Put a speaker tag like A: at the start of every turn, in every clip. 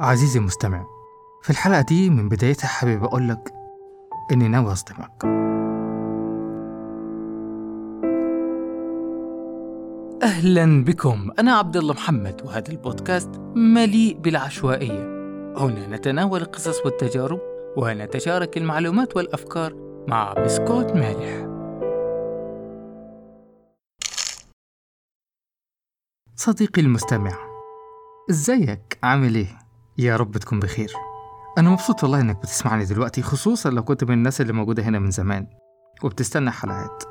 A: عزيزي المستمع في الحلقة دي من بدايتها حابب أقولك إني ناوي أصدمك. أهلا بكم. أنا عبد الله محمد وهذا البودكاست مليء بالعشوائية. هنا نتناول القصص والتجارب ونتشارك المعلومات والأفكار مع بسكوت مالح. صديقي المستمع إزيك؟ عامل إيه؟ يا رب تكون بخير. أنا مبسوط والله إنك بتسمعني دلوقتي خصوصا لو كنت من الناس اللي موجودة هنا من زمان وبتستنى حلقات.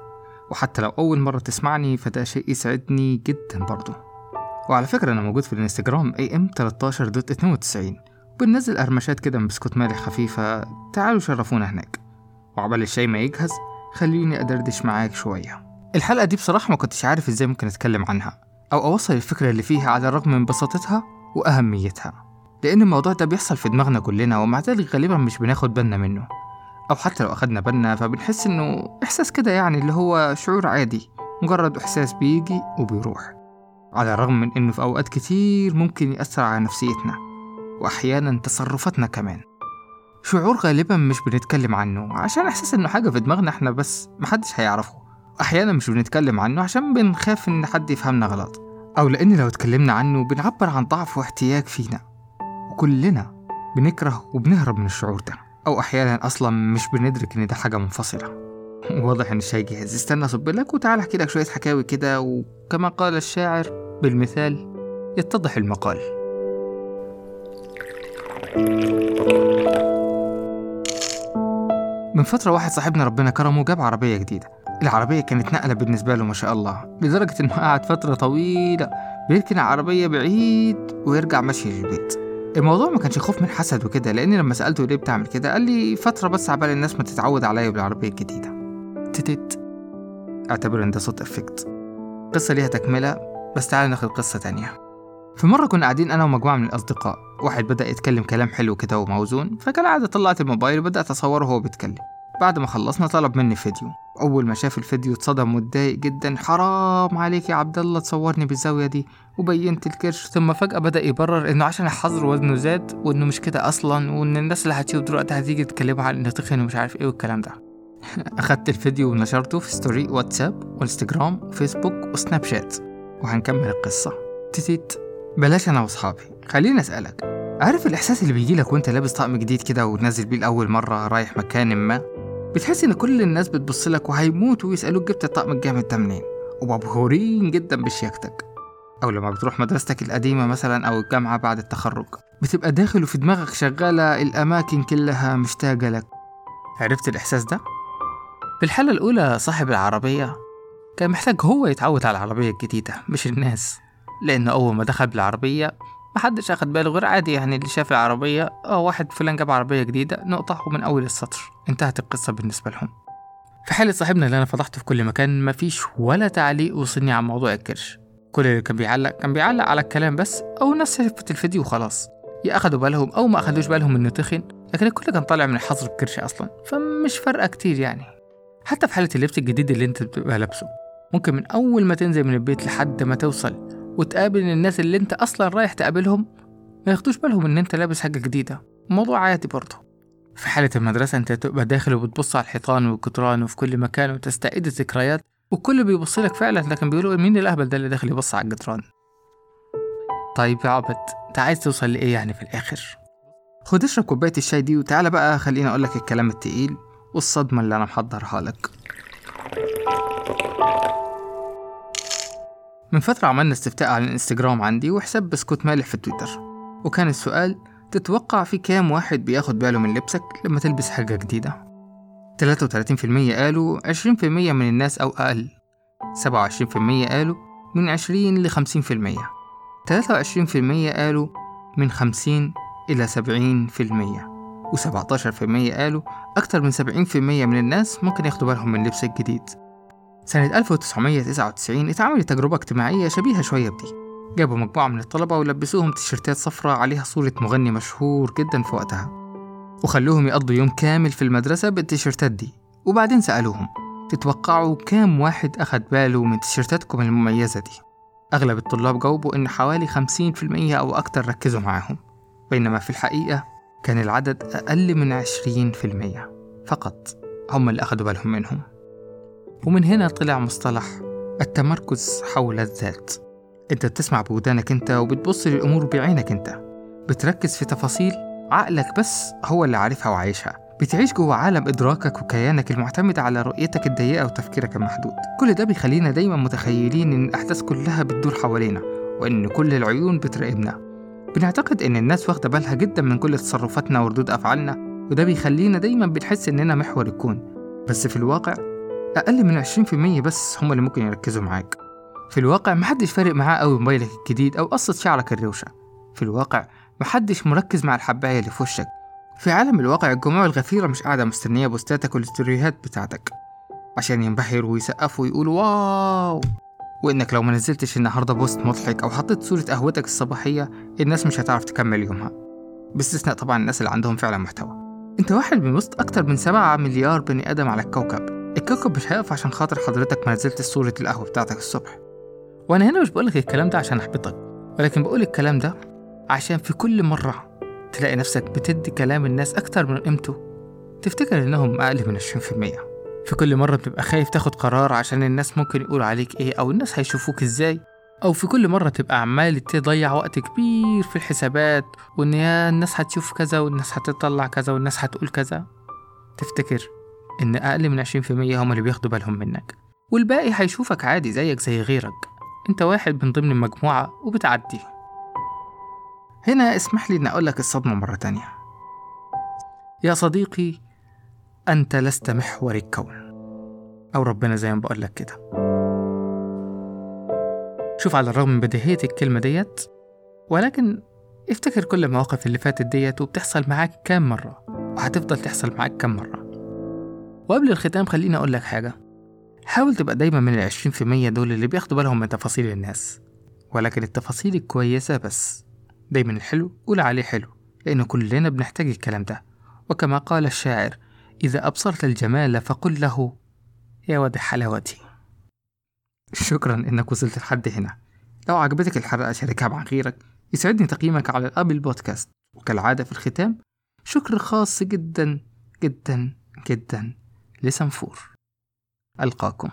A: وحتى لو أول مرة تسمعني فده شيء يسعدني جدا برضه وعلى فكرة أنا موجود في الإنستجرام am13.92 بننزل قرمشات كده من بسكوت مالح خفيفة. تعالوا شرفونا هناك. وعبال الشاي ما يجهز خليني أدردش معاك شوية. الحلقة دي بصراحة ما كنتش عارف إزاي ممكن أتكلم عنها أو أوصل الفكرة اللي فيها على الرغم من بساطتها وأهميتها. لأن الموضوع ده بيحصل في دماغنا كلنا ومع ذلك غالبا مش بناخد بالنا منه. أو حتى لو أخدنا بالنا فبنحس إنه إحساس كده يعني اللي هو شعور عادي مجرد إحساس بيجي وبيروح. على الرغم من إنه في أوقات كتير ممكن يأثر على نفسيتنا واحيانا تصرفاتنا كمان. شعور غالبا مش بنتكلم عنه عشان إحساس إنه حاجة في دماغنا إحنا بس محدش هيعرفه. أحيانا مش بنتكلم عنه عشان بنخاف إن حد يفهمنا غلط أو لأن لو اتكلمنا عنه بنعبر عن ضعف واحتياج فينا. وكلنا بنكره وبنهرب من الشعور ده أو أحيانا أصلا مش بندرك إن ده حاجة منفصلة. واضح إن الشاي جاهز. استنى أصب لك وتعال أحكي لك شوية حكاوي كده وكما قال الشاعر بالمثال يتضح المقال. من فترة واحد صاحبنا ربنا كرمه جاب عربية جديدة. العربية كانت نقلة بالنسبة له ما شاء الله لدرجة إنه قعد فترة طويلة بيركن العربية بعيد ويرجع ماشي للبيت. الموضوع ما كانش خوف من حسد وكده لأن لما سألته ليه بتعمل كده قال لي فترة بس عبال الناس ما تتعود عليا بالعربية الجديدة. تتت. أعتبر إن ده صوت إفكت. قصة ليها تكملة بس تعالى ناخد قصة تانية. في مرة كنا قاعدين أنا ومجموعة من الأصدقاء واحد بدأ يتكلم كلام حلو كده وموزون فكالعادة طلعت الموبايل وبدأت أصوره وهو بيتكلم. بعد ما خلصنا طلب مني فيديو. أول ما شاف الفيديو اتصدم واتضايق جدا. حرام عليك يا عبد الله تصورني بالزاوية دي. وبينت الكرش. ثم فجأة بدأ يبرر إنه عشان الحظر وزنه زاد وإنه مش كده أصلا وإن الناس اللي هتشوف دلوقتي هتيجي تتكلموا عن إنه تخن ومش عارف إيه والكلام ده. أخدت الفيديو ونشرته في story واتساب وإنستجرام وفيسبوك وسناب شات. وهنكمل القصة. تيتيت بلاش أنا وأصحابي. خليني أسألك. عارف الإحساس اللي بيجيلك وأنت لابس طقم جديد كده ونازل بيه لأول مرة رايح مكان ما؟ بتحس إن كل الناس بتبص لك وهيموتوا ويسألوك جبت الطقم الجامد ده منين؟ ومبهورين جدا بشياكتك. أو لما بتروح مدرستك القديمة مثلا أو الجامعة بعد التخرج بتبقى داخل وفي دماغك شغالة الأماكن كلها مشتاقة لك. عرفت الإحساس ده؟ في الحالة الأولى صاحب العربية كان محتاج هو يتعود على العربية الجديدة مش الناس. لأنه أول ما دخل بالعربية محدش أخد باله غير عادي يعني اللي شاف العربية. آه واحد فلان جاب عربية جديدة نقطة ومن أول السطر. انتهت القصة بالنسبة لهم. في حالة صاحبنا اللي أنا فضحته في كل مكان مفيش ولا تعليق وصلني عن موضوع الكرش. كل اللي كان بيعلق كان بيعلق على الكلام بس أو الناس شافت الفيديو وخلاص. يا أخدوا بالهم أو ما أخدوش بالهم إنه تخن لكن الكل كان طالع من الحظر بكرش أصلا. فمش فارقة كتير يعني. حتى في حالة اللبس الجديد اللي أنت بتبقى لابسه ممكن من أول ما تنزل من البيت لحد ما توصل وتقابل الناس اللي انت أصلا رايح تقابلهم ما ياخدوش بالهم إن انت لابس حاجة جديدة. موضوع عادي برضه. في حالة المدرسة انت تبقى داخل وبتبص على الحيطان والجدران وفي كل مكان وتستعيد الذكريات والكل بيبص لك فعلا لكن بيقولوا مين الأهبل ده اللي داخل يبص على الجدران؟ طيب يا عبد انت عايز توصل لإيه يعني في الآخر؟ خد اشرب كوباية الشاي دي وتعالى بقى خليني أقولك الكلام التقيل والصدمة اللي أنا محضرها لك. من فترة عملنا استفتاء على الانستجرام عندي وحساب بسكوت مالح في تويتر. وكان السؤال تتوقع في كام واحد بياخد باله من لبسك لما تلبس حاجة جديدة؟ 33% قالوا 20% من الناس أو أقل. 27% قالوا من 20 ل 50% 23% قالوا من 50 إلى 70% و17% قالوا أكتر من 70% من الناس ممكن ياخدوا بالهم من لبس الجديد. سنة 1999 اتعملت تجربة اجتماعية شبيهة شوية بدي. جابوا مجموعة من الطلبة ولبسوهم تيشيرتات صفراء عليها صورة مغني مشهور جدا في وقتها. وخلوهم يقضوا يوم كامل في المدرسة بالتيشيرتات دي. وبعدين سألوهم تتوقعوا كام واحد أخد باله من تيشيرتاتكم المميزة دي؟ أغلب الطلاب جاوبوا إن حوالي 50% أو أكتر ركزوا معاهم. بينما في الحقيقة كان العدد أقل من 20% فقط هم اللي أخدوا بالهم منهم. ومن هنا طلع مصطلح التمركز حول الذات. انت بتسمع بودانك انت وبتبص للأمور بعينك انت. بتركز في تفاصيل عقلك بس هو اللي عارفها وعايشها. بتعيش جوه عالم إدراكك وكيانك المعتمد على رؤيتك الضيقة وتفكيرك المحدود. كل ده بيخلينا دايما متخيلين إن الأحداث كلها بتدور حوالينا وإن كل العيون بتراقبنا. بنعتقد إن الناس واخدة بالها جدا من كل تصرفاتنا وردود أفعالنا وده بيخلينا دايما بنحس إننا محور الكون. بس في الواقع أقل من 20% بس هم اللي ممكن يركزوا معاك. في الواقع محدش فارق معاه أوي موبايلك الجديد أو قصة شعرك الروشة. في الواقع محدش مركز مع الحباية اللي في وشك. في عالم الواقع الجموع الغفيرة مش قاعدة مستنية بوستاتك والستوريهات بتاعتك. عشان ينبهروا ويسقفوا ويقولوا wow! وإنك لو ما نزلتش النهاردة post مضحك أو حطيت صورة قهوتك الصباحية الناس مش هتعرف تكمل يومها. باستثناء طبعا الناس اللي عندهم فعلا محتوى. أنت واحد من وسط أكتر من سبعة مليار بني آدم على الكوكب. الكوكب مش هيقف عشان خاطر حضرتك ما نزلت صورة القهوة بتاعتك الصبح. وأنا هنا مش بقولك الكلام ده عشان أحبطك ولكن بقول الكلام ده عشان في كل مرة تلاقي نفسك بتدي كلام الناس أكتر من قيمته تفتكر إنهم أقل من 20% في كل مرة بتبقى خايف تاخد قرار عشان الناس ممكن يقولوا عليك إيه أو الناس هيشوفوك إزاي أو في كل مرة تبقى عمال تضيع وقت كبير في الحسابات وإن يا الناس هتشوف كذا والناس هتطلع كذا والناس هتقول كذا. تفتكر إن أقل من 20% هم اللي بياخدوا بالهم منك. والباقي هيشوفك عادي زيك زي غيرك. أنت واحد من ضمن المجموعة وبتعدي. هنا اسمح لي ان اقولك الصدمة مرة تانية. يا صديقي أنت لست محور الكون. أو ربنا زي ما بقولك كده. شوف على الرغم من بديهية الكلمة ديت ولكن افتكر كل المواقف اللي فاتت ديت وبتحصل معاك كام مرة. وهتفضل تحصل معاك كام مرة. وقبل الختام خليني أقول لك حاجة. حاول تبقى دايما من العشرين في المية دول اللي بياخدوا بالهم من تفاصيل الناس. ولكن التفاصيل الكويسة بس. دايما الحلو قول عليه حلو لأن كلنا بنحتاج الكلام ده. وكما قال الشاعر إذا أبصرت الجمال فقل له. يا واد حلاوتي. شكرا إنك وصلت لحد هنا. لو عجبتك الحلقة شاركها مع غيرك. يسعدني تقييمك على الأبل بودكاست. وكالعادة في الختام شكر خاص جدا جدا جدا. لسنفور. ألقاكم.